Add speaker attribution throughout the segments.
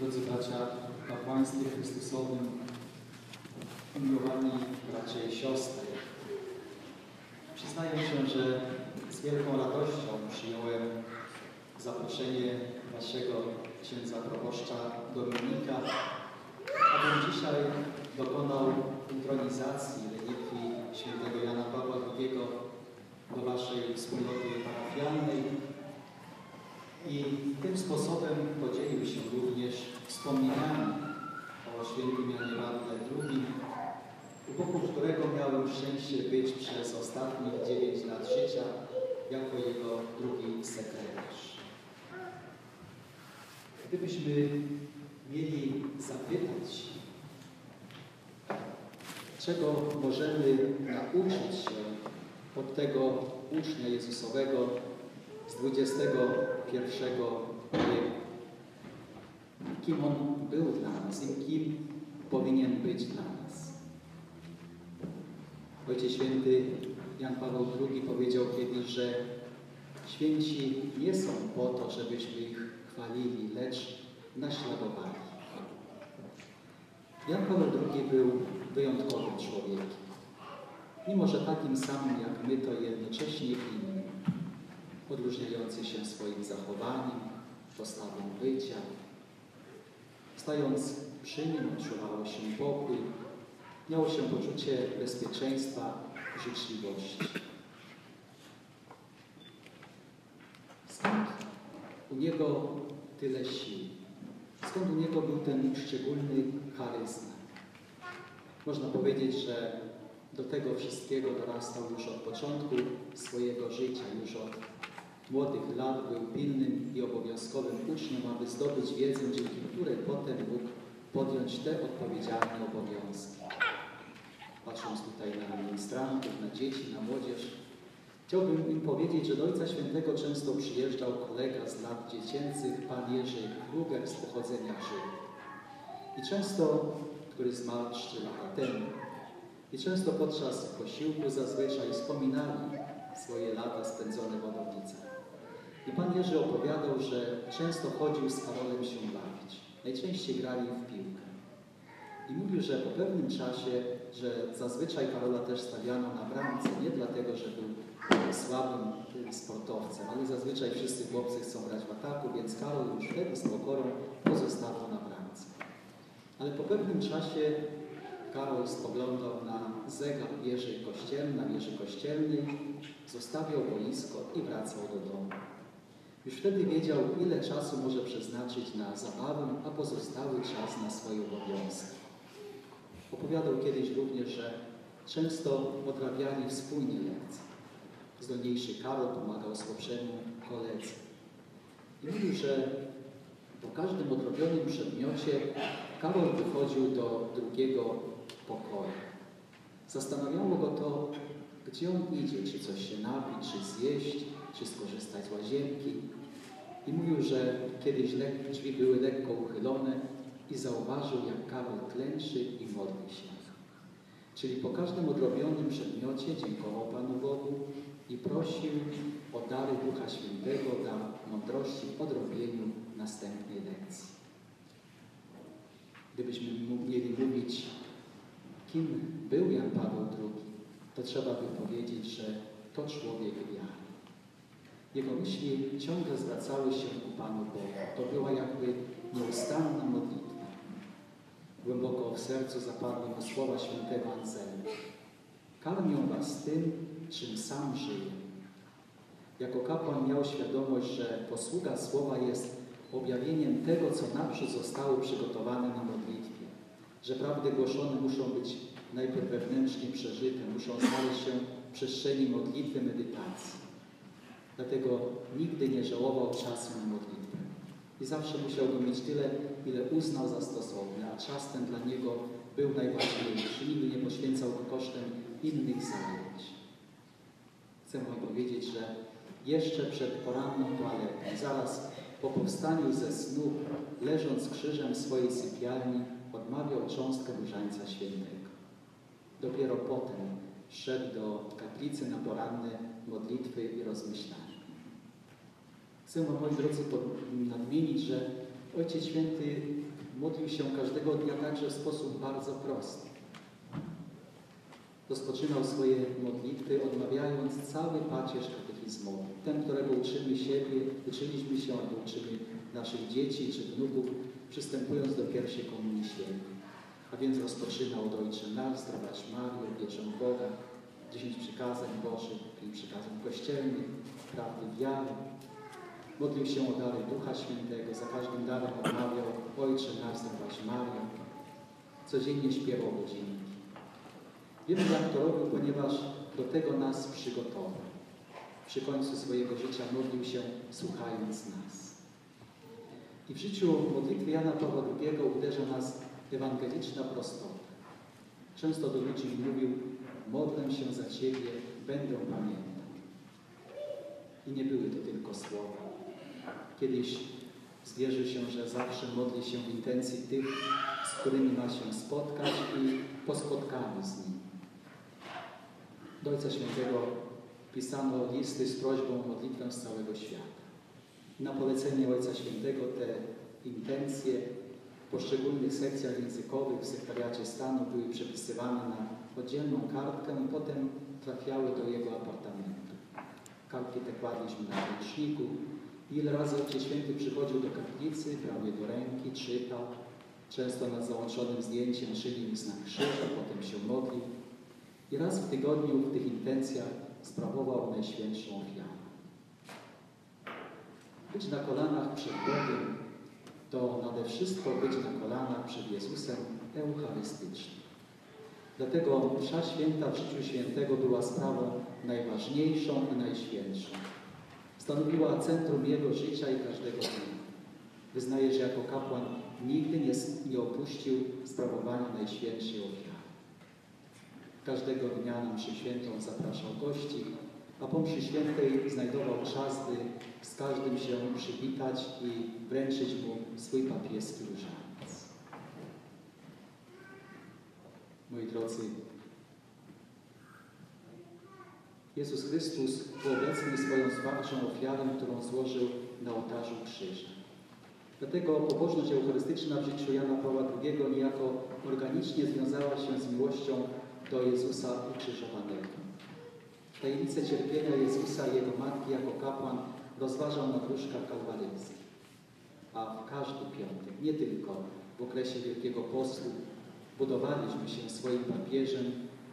Speaker 1: Drodzy bracia w kapłaństwie Chrystusowym, umiłowani bracia i siostry, przyznaję się, że z wielką radością przyjąłem zaproszenie Waszego księdza proboszcza Dominika, abym dzisiaj dokonał intronizacji relikwii świętego Jana Pawła II do Waszej wspólnoty parafialnej i tym sposobem podzielił się również świętym Janie Pawle II, u boku którego miałem szczęście być przez ostatnich 9 lat życia jako jego drugi sekretarz. Gdybyśmy mieli zapytać, czego możemy nauczyć się od tego ucznia Jezusowego z XXI wieku, kim on był dla nas i kim powinien być dla nas. Ojciec Święty Jan Paweł II powiedział kiedyś, że święci nie są po to, żebyśmy ich chwalili, lecz naśladowali. Jan Paweł II był wyjątkowym człowiekiem. Mimo, że takim samym jak my, to jednocześnie innym, odróżniający się swoim zachowaniem, postawą bycia. Stając przy nim odczuwało się pokój, miało się poczucie bezpieczeństwa, życzliwości. Skąd u niego tyle sił? Skąd u niego był ten szczególny charyzma? Można powiedzieć, że do tego wszystkiego dorastał już od początku swojego życia, już od młodych lat był pilnym i obowiązkowym uczniem, aby zdobyć wiedzę, dzięki której potem mógł podjąć te odpowiedzialne obowiązki. Patrząc tutaj na ministrantów, na dzieci, na młodzież, chciałbym im powiedzieć, że do Ojca Świętego często przyjeżdżał kolega z lat dziecięcych, pan Jerzy Kruger z pochodzenia Żyd. I często, który zmarł 3 lata temu, i często podczas posiłku zazwyczaj wspominali swoje lata spędzone w Wadowicach. I pan Jerzy opowiadał, że często chodził z Karolem się bawić. Najczęściej grali w piłkę. I mówił, że po pewnym czasie, że zazwyczaj Karola też stawiano na bramce, nie dlatego, że był słabym sportowcem, ale zazwyczaj wszyscy chłopcy chcą grać w ataku, więc Karol już wtedy z pokorą pozostawał na bramce. Ale po pewnym czasie Karol spoglądał na zegar wieży kościelnej, na wieży kościelnej, zostawiał boisko i wracał do domu. Już wtedy wiedział, ile czasu może przeznaczyć na zabawę, a pozostały czas na swoje obowiązki. Opowiadał kiedyś również, że często odrabiali wspólnie lekcje. Zdolniejszy Karol pomagał słabszemu koledze. I mówił, że po każdym odrobionym przedmiocie Karol wychodził do drugiego pokoju. Zastanawiało go to, gdzie on idzie, czy coś się napić, czy zjeść, czy skorzystać z łazienki. I mówił, że kiedyś drzwi były lekko uchylone i zauważył, jak Karol klęczy i modli się. Czyli po każdym odrobionym przedmiocie dziękował Panu Bogu i prosił o dary Ducha Świętego dla mądrości w odrobieniu następnej lekcji. Gdybyśmy mieli mówić, kim był Jan Paweł II, to trzeba by powiedzieć, że to człowiek wiary. Jego myśli ciągle zwracały się ku Panu Bogu. To była jakby nieustanna modlitwa. Głęboko w sercu zapadły mu słowa świętego Anselma. Karmią was tym, czym sam żyje. Jako kapłan miał świadomość, że posługa słowa jest objawieniem tego, co naprzód zostało przygotowane na modlitwie. Że prawdy głoszone muszą być najpierw wewnętrznie przeżyte, muszą znaleźć się w przestrzeni modlitwy, medytacji. Dlatego nigdy nie żałował czasu na modlitwę. I zawsze musiał go mieć tyle, ile uznał za stosowne, a czas ten dla niego był najważniejszy. Nigdy nie poświęcał go kosztem innych zajęć. Chcę wam powiedzieć, że jeszcze przed poranną toaletą, zaraz po powstaniu ze snu, leżąc krzyżem w swojej sypialni, odmawiał cząstkę Różańca Świętego. Dopiero potem szedł do kaplicy na poranne modlitwy i rozmyślania. Chcę Wam, moi drodzy, nadmienić, że Ojciec Święty modlił się każdego dnia także w sposób bardzo prosty. Rozpoczynał swoje modlitwy odmawiając cały pacierz katechizmowy. Ten, którego uczymy siebie, uczyliśmy się albo uczymy naszych dzieci czy wnuków, przystępując do pierwszej komunii świętej. A więc rozpoczynał od Ojcze Nasz, zdrować Marię, wierzę w Boga, dziesięć przykazań Bożych, pięć przykazań kościelnych, prawdy wiary. Modlił się o dary Ducha Świętego, za każdym darem odmawiał Ojcze Nasz, zdrować Marię. Codziennie śpiewał godzinki. Wiemy, jak to robił, ponieważ do tego nas przygotował. Przy końcu swojego życia modlił się, słuchając nas. I w życiu modlitwy Jana Pawła II uderza nas ewangeliczna prostota. Często do ludzi mówił, modlę się za Ciebie, będę pamiętał. I nie były to tylko słowa. Kiedyś zwierzył się, że zawsze modli się w intencji tych, z którymi ma się spotkać i po spotkaniu z nimi. Do Ojca Świętego pisano listy z prośbą o modlitwę z całego świata. Na polecenie Ojca Świętego te intencje w poszczególnych sekcjach językowych w sekretariacie stanu były przepisywane na oddzielną kartkę i potem trafiały do jego apartamentu. Kartki te kładliśmy na ręczniku. Ile razy Ojciec Święty przychodził do kaplicy, brał je do ręki, czytał. Często nad załączonym zdjęciem czynił znak krzyża, potem się modlił. I raz w tygodniu w tych intencjach sprawował Najświętszą ofiarę. Być na kolanach przed Bogiem to nade wszystko być na kolanach przed Jezusem Eucharystycznym. Dlatego msza święta w życiu świętego była sprawą najważniejszą i najświętszą. Stanowiła centrum jego życia i każdego dnia. Wyznaje, że jako kapłan nigdy nie, nie opuścił sprawowania Najświętszej ofiary. Każdego dnia na mszy świętą zapraszał gości, a po mszy świętej znajdował czas, by z każdym się przywitać i wręczyć mu swój papieski różaniec. Moi drodzy, Jezus Chrystus obecny swoją zbawiczą ofiarą, którą złożył na ołtarzu krzyża. Dlatego pobożność eucharystyczna w życiu Jana Pawła II niejako organicznie związała się z miłością do Jezusa ukrzyżowanego. Tajemnicę cierpienia Jezusa i Jego Matki jako kapłan rozważał na wróżkach kalwaryjskich. A w każdy piątek, nie tylko w okresie Wielkiego Postu, budowaliśmy się swoim papieżem,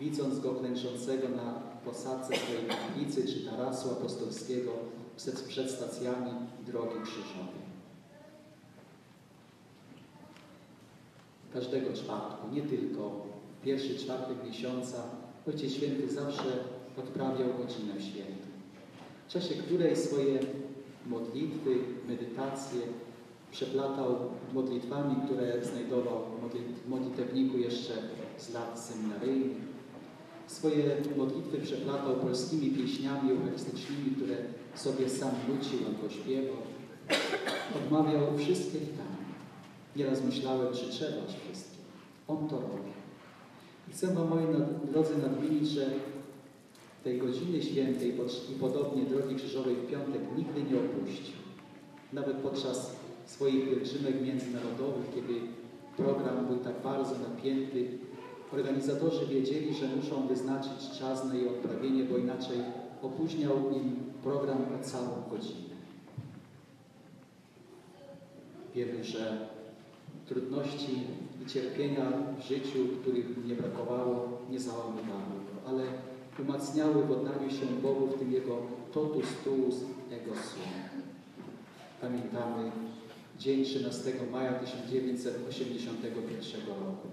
Speaker 1: widząc go klęczącego na posadzce swojej kaplicy czy tarasu apostolskiego przed stacjami drogi krzyżowej. Każdego czwartku, nie tylko pierwszy czwartek miesiąca, Ojciec Święty zawsze odprawiał godzinę świętą, w czasie której swoje modlitwy, medytacje przeplatał modlitwami, które znajdował w modlitewniku jeszcze z lat seminaryjnych. Swoje modlitwy przeplatał polskimi pieśniami eucharystycznymi, które sobie sam nucił albo śpiewał. Odmawiał wszystkie litany. Nieraz myślałem, czy trzeba wszystkie. On to robi. I chcę Wam, moi drodzy, nadmienić, że tej godziny świętej i podobnie drogi krzyżowej w piątek nigdy nie opuścił. Nawet podczas swoich pielgrzymek międzynarodowych, kiedy program był tak bardzo napięty, organizatorzy wiedzieli, że muszą wyznaczyć czas na jej odprawienie, bo inaczej opóźniał im program o całą godzinę. Wiemy, że trudności i cierpienia w życiu, których nie brakowało, nie załamywały go, ale umacniały w oddaniu się Bogu, w tym Jego totus tuus ego sum. Pamiętamy dzień 13 maja 1981 roku.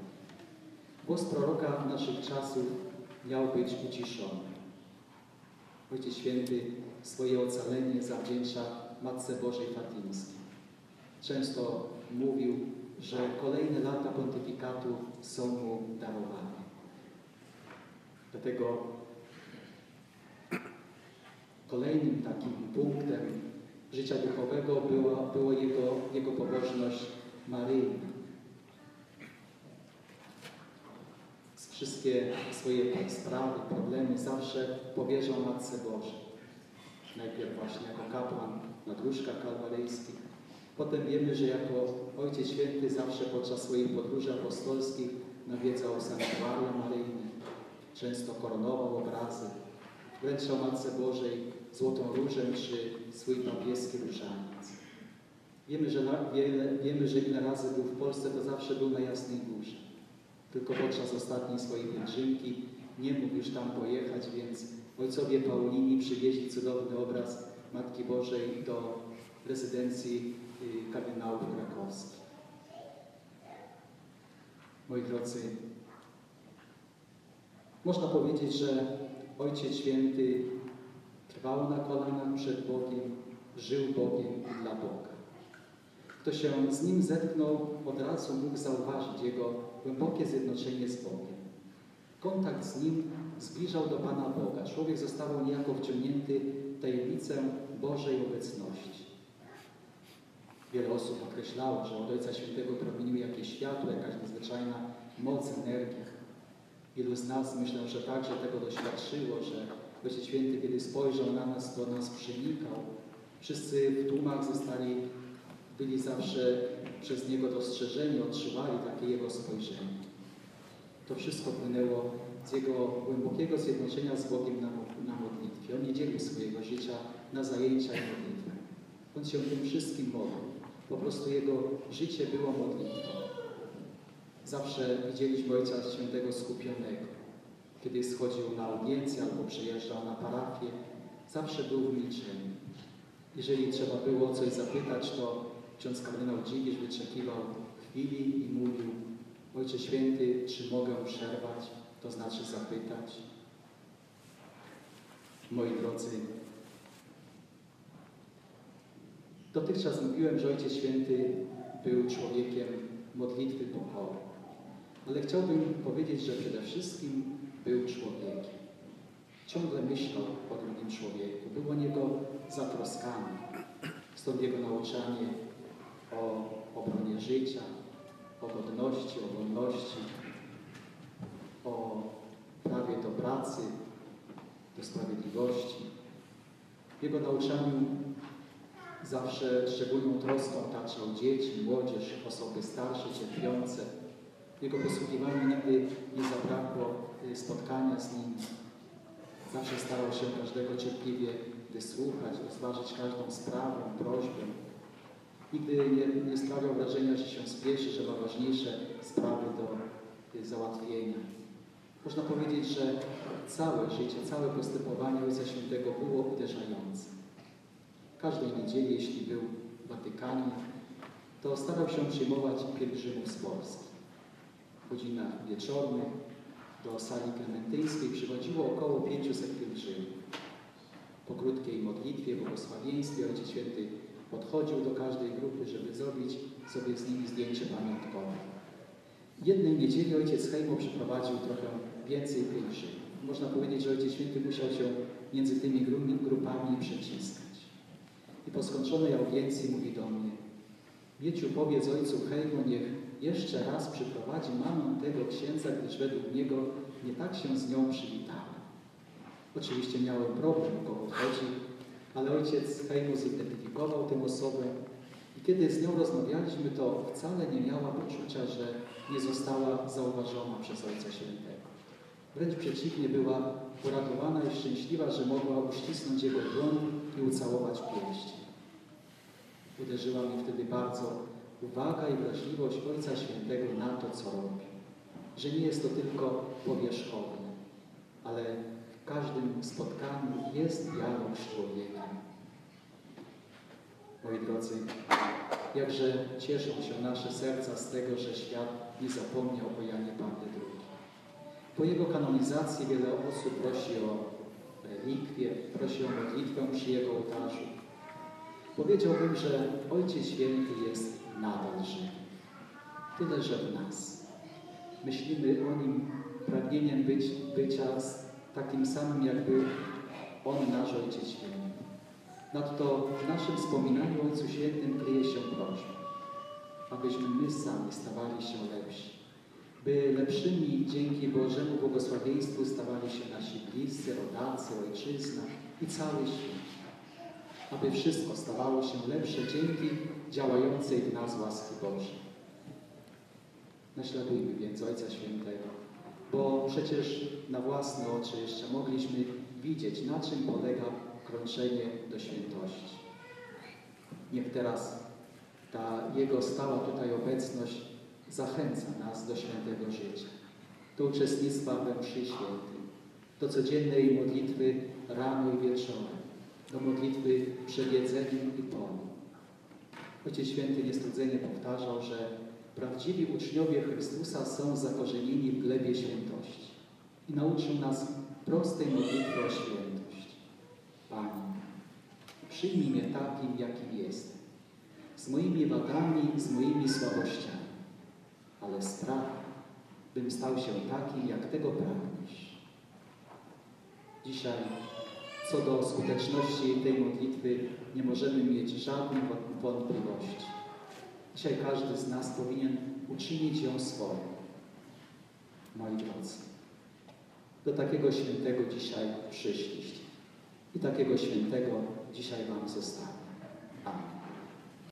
Speaker 1: Głos proroka naszych czasów miał być uciszony. Ojciec Święty swoje ocalenie zawdzięcza Matce Bożej Fatimskiej. Często mówił, że kolejne lata pontyfikatu są mu darowane. Dlatego kolejnym takim punktem życia duchowego była, jego, jego pobożność maryjna. Wszystkie swoje sprawy, problemy zawsze powierzał Matce Bożej. Najpierw właśnie jako kapłan na dróżkach kalwaryjskich, Potem wiemy, że jako Ojciec Święty zawsze podczas swoich podróży apostolskich nawiedzał sanktuaria maryjne, często koronował obrazy, wręczał Matce Bożej złotą różę czy swój papieski różaniec. Wiemy że, wiele, wiemy, że ile razy był w Polsce, to zawsze był na Jasnej Górze. Tylko podczas ostatniej swojej pielgrzymki nie mógł już tam pojechać, więc ojcowie Paulini przywieźli cudowny obraz Matki Bożej do rezydencji y, kardynałów krakowskich. Moi drodzy, można powiedzieć, że Ojciec Święty trwał na kolanach przed Bogiem, żył Bogiem i dla Boga. Kto się z Nim zetknął, od razu mógł zauważyć Jego głębokie zjednoczenie z Bogiem. Kontakt z Nim zbliżał do Pana Boga. Człowiek został niejako wciągnięty w tajemnicę Bożej obecności. Wiele osób określało, że od Ojca Świętego promieniuje jakieś światło, jakaś nadzwyczajna moc, energia. Wielu z nas myślę, że także tego doświadczyło, że Ojciec Święty, kiedy spojrzał na nas, to nas przenikał. Wszyscy w tłumach zostali, byli zawsze przez Niego dostrzeżeni, odczuwali takie Jego spojrzenie. To wszystko płynęło z Jego głębokiego zjednoczenia z Bogiem na, na modlitwie. On nie dzielił swojego życia na zajęcia i modlitwę. On się tym wszystkim modlił. Po prostu Jego życie było modlitwą. Zawsze widzieliśmy Ojca Świętego skupionego. Kiedy schodził na audiencję albo przyjeżdżał na parafię, zawsze był w milczeniu. Jeżeli trzeba było coś zapytać, to ksiądz kardynał Dziwisz wyczekiwał chwili i mówił Ojcze Święty, czy mogę przerwać, to znaczy zapytać? Moi drodzy, dotychczas mówiłem, że Ojciec Święty był człowiekiem modlitwy pokory. Ale chciałbym powiedzieć, że przede wszystkim był człowiekiem. Ciągle myślał o drugim człowieku, był o niego zatroskany. Stąd jego nauczanie o obronie życia, o godności, o wolności, o prawie do pracy, do sprawiedliwości. W jego nauczaniu zawsze szczególną troską otaczał dzieci, młodzież, osoby starsze, cierpiące. W jego posługiwaniu nigdy nie zabrakło spotkania z nim. Zawsze starał się każdego cierpliwie wysłuchać, rozważyć każdą sprawę, prośbę. Nigdy nie, nie wrażenia, że się spieszy, że ma ważniejsze sprawy do załatwienia. Można powiedzieć, że całe życie, całe postępowanie Ojca Świętego było uderzające. Każdej niedzieli, jeśli był w Watykanie, to starał się przyjmować pielgrzymów z Polski. W godzinach wieczornych do sali klementyńskiej przychodziło około 500 pielgrzymów. Po krótkiej modlitwie, błogosławieństwie Ojciec Święty podchodził do każdej grupy, żeby zrobić sobie z nimi zdjęcie pamiątkowe. Jednej niedzieli ojciec Hejmo przeprowadził trochę więcej pielgrzymów. Można powiedzieć, że Ojciec Święty musiał się między tymi grupami przeciskać. I po skończonej audiencji mówi do mnie Mieciu, powiedz ojcu Hejmo, niech jeszcze raz przyprowadzi mamę tego księdza, gdyż według niego nie tak się z nią przywitałem. Oczywiście miałem problem, kogo chodzi, ale ojciec Hejmo zidentyfikował tę osobę i kiedy z nią rozmawialiśmy, to wcale nie miała poczucia, że nie została zauważona przez Ojca Świętego. Wręcz przeciwnie, była uradowana i szczęśliwa, że mogła uścisnąć jego dłoń i ucałować pięści. Uderzyła mnie wtedy bardzo uwaga i wrażliwość Ojca Świętego na to, co robi. Że nie jest to tylko powierzchowne, ale w każdym spotkaniu jest dialog z człowiekiem. Moi drodzy, jakże cieszą się nasze serca z tego, że świat nie zapomniał o Janie Pawle II. Po jego kanonizacji wiele osób prosi o relikwie, prosi o modlitwę przy jego ołtarzu. Powiedziałbym, że Ojciec Święty jest nadal żywy. Tyle, że w nas. Myślimy o Nim pragnieniem być, bycia takim samym, jak był On, nasz Ojciec Święty. Nadto w naszym wspominaniu Ojcu Świętym kryje się prośba, abyśmy my sami stawali się lepsi, by lepszymi dzięki Bożemu błogosławieństwu stawali się nasi bliscy, rodacy, ojczyzna i cały świat. Aby wszystko stawało się lepsze dzięki działającej w nas łaski Bożej. Naśladujmy więc Ojca Świętego, bo przecież na własne oczy jeszcze mogliśmy widzieć, na czym polega krążenie do świętości. Niech teraz ta Jego stała tutaj obecność zachęca nas do świętego życia, do uczestnictwa we mszy świętej, do codziennej modlitwy rano i wieczorem, do modlitwy przed jedzeniem i po. Ojciec Święty niestrudzenie powtarzał, że prawdziwi uczniowie Chrystusa są zakorzenieni w glebie świętości i nauczył nas prostej modlitwy o świętość. Panie, przyjmij mnie takim, jakim jestem, z moimi wadami, z moimi słabościami, ale spraw, bym stał się takim, jak Tego pragniesz. Dzisiaj co do skuteczności tej modlitwy nie możemy mieć żadnych wątpliwości. Dzisiaj każdy z nas powinien uczynić ją swoją. Moi drodzy, do takiego świętego dzisiaj przyszliście i takiego świętego dzisiaj Wam zostawię. Amen.